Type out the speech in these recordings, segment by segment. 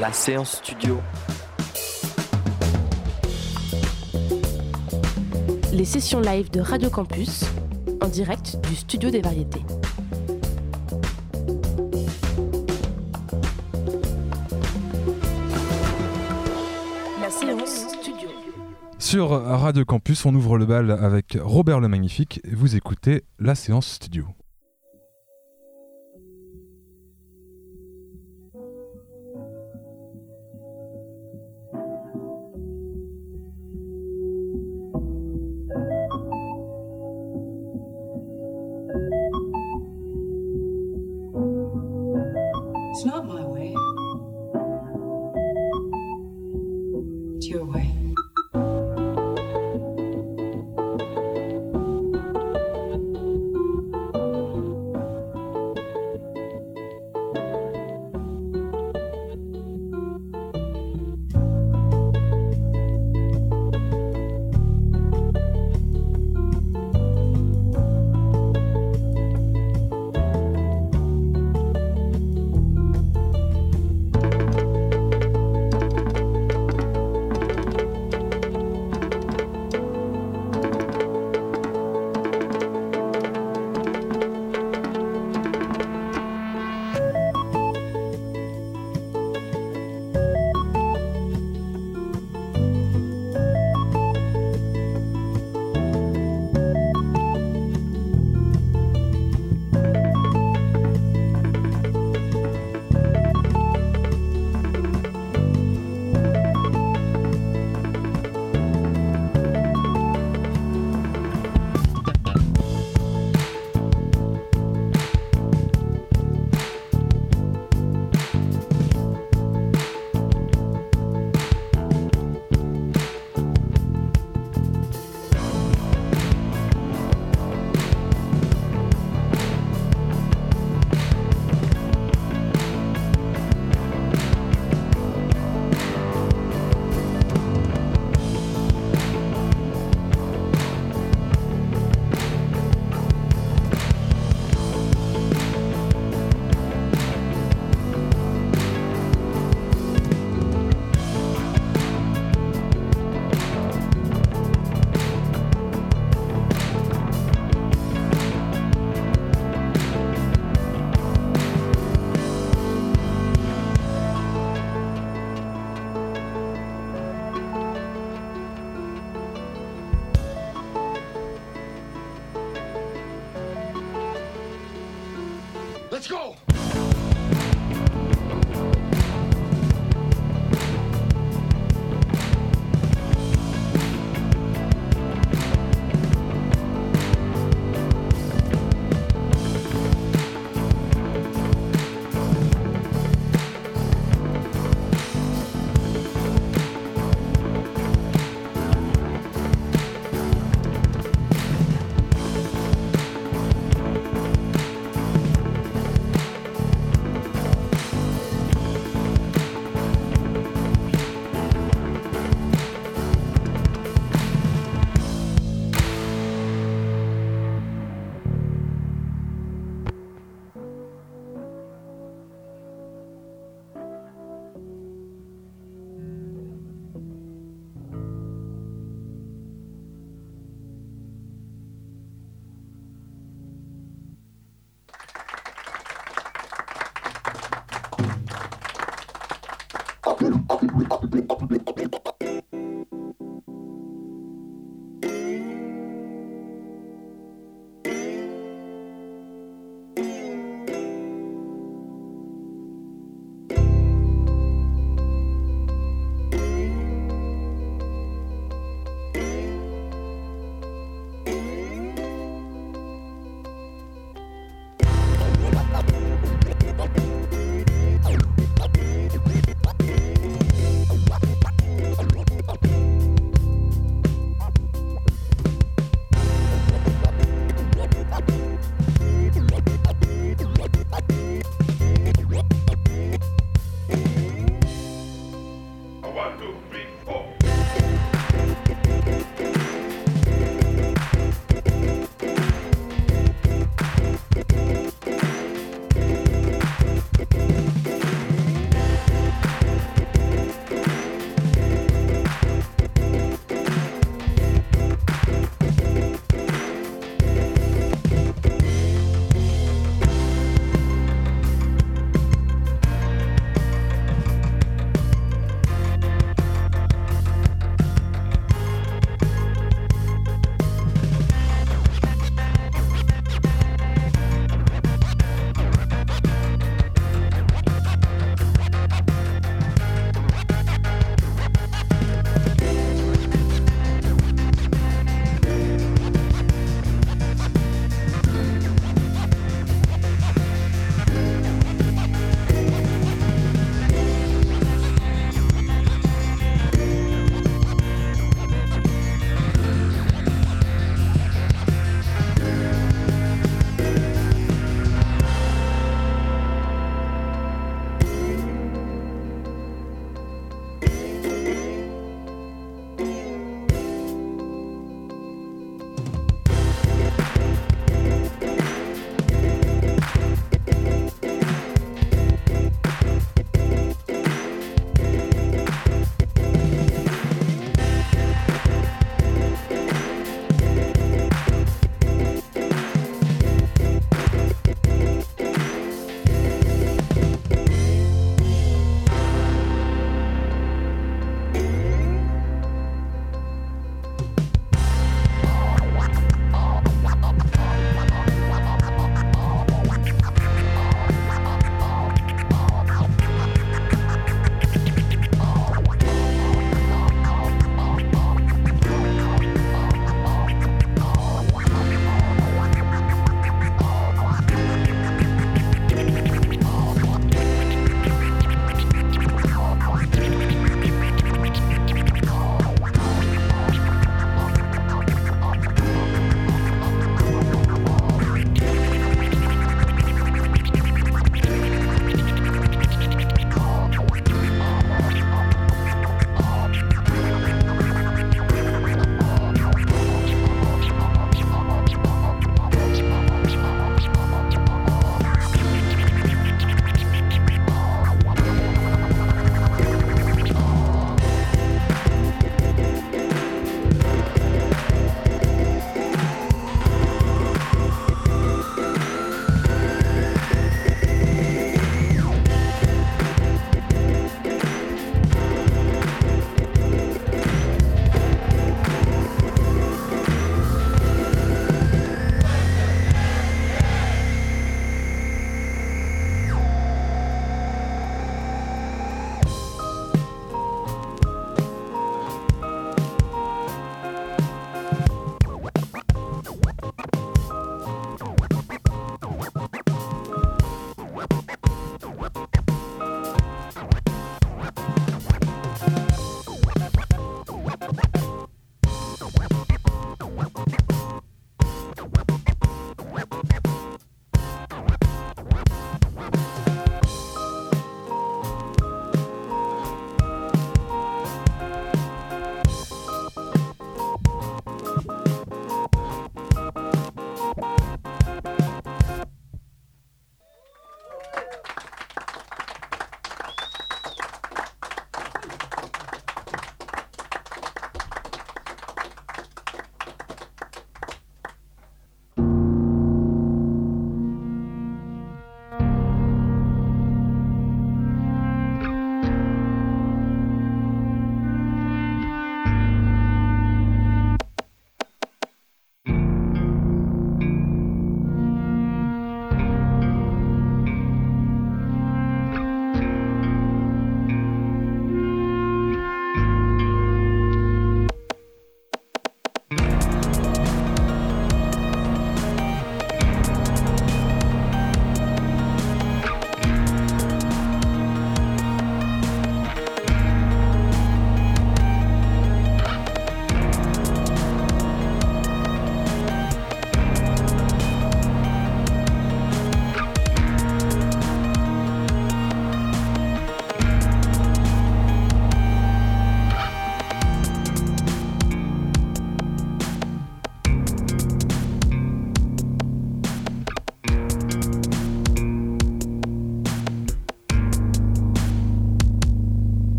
La séance studio. Les sessions live de Radio Campus en direct du Studio des Variétés. La séance studio. Sur Radio Campus, on ouvre le bal avec Robert le Magnifique et vous écoutez la séance studio.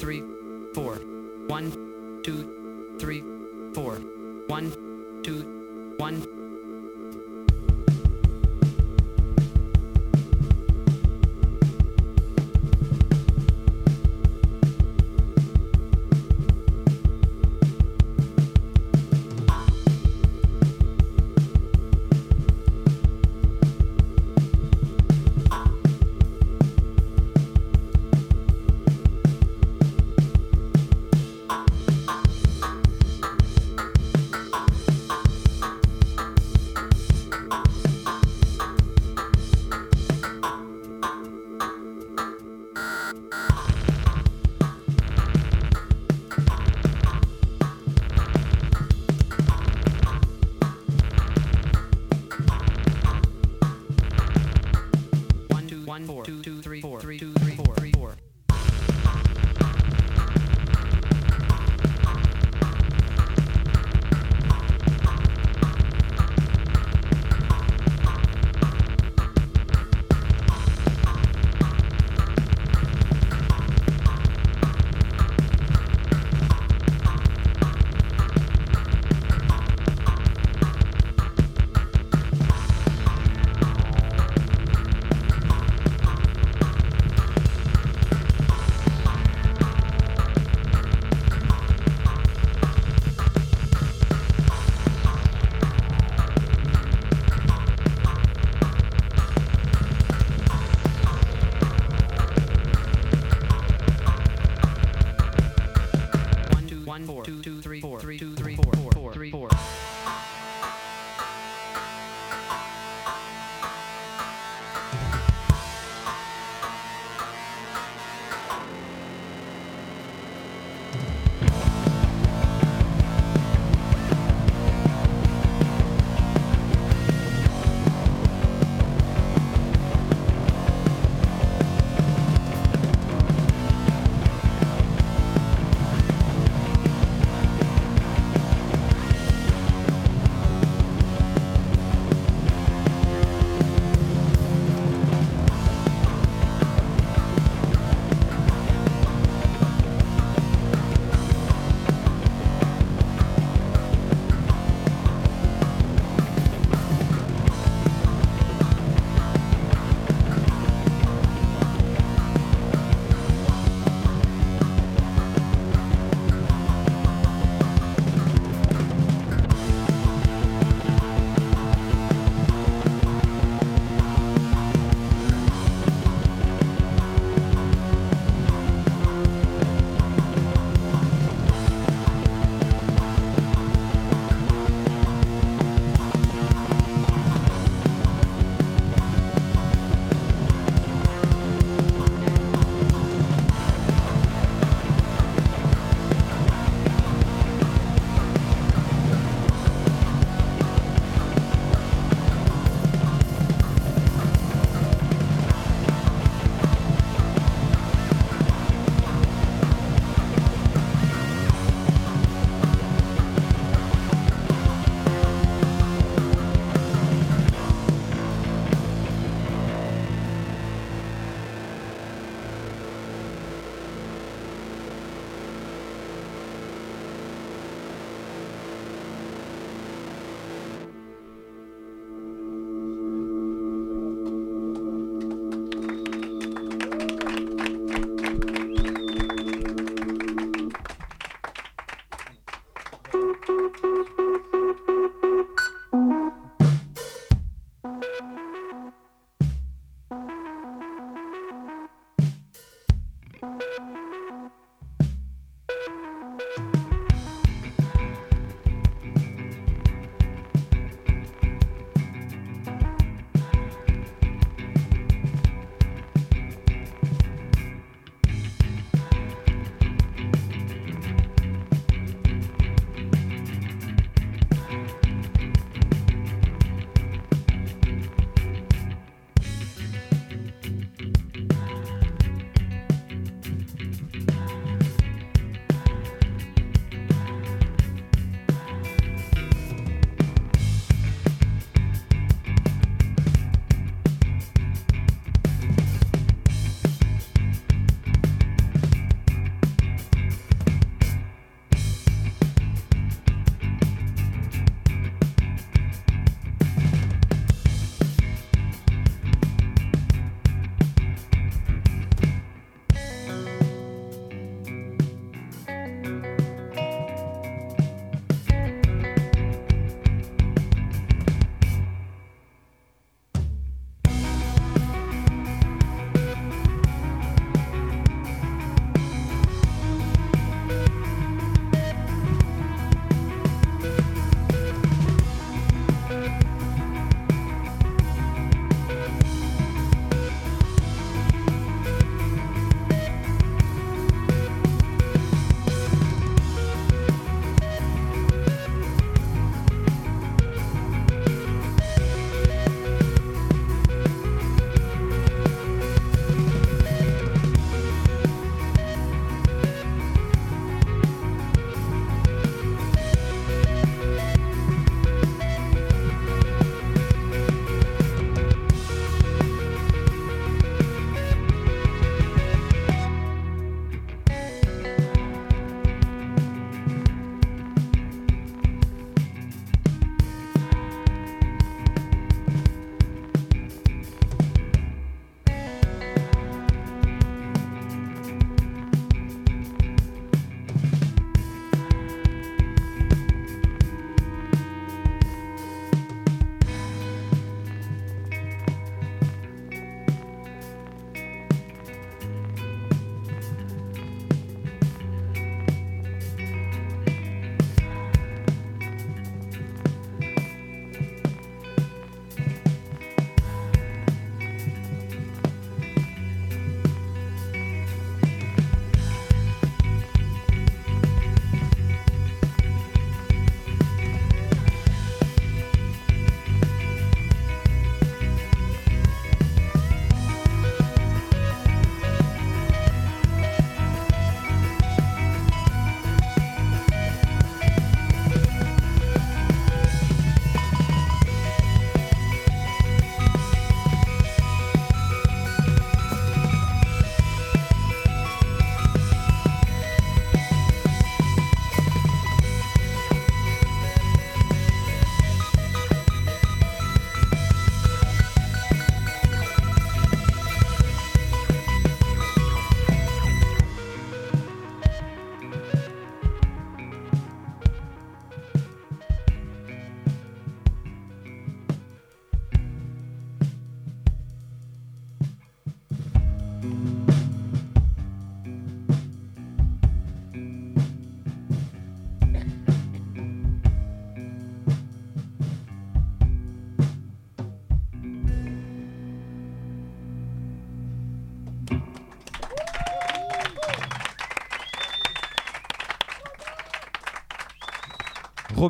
Three, four. One, two, three, four. One, two, one.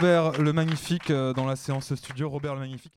Robert le Magnifique euh, dans la séance studio. Robert le Magnifique.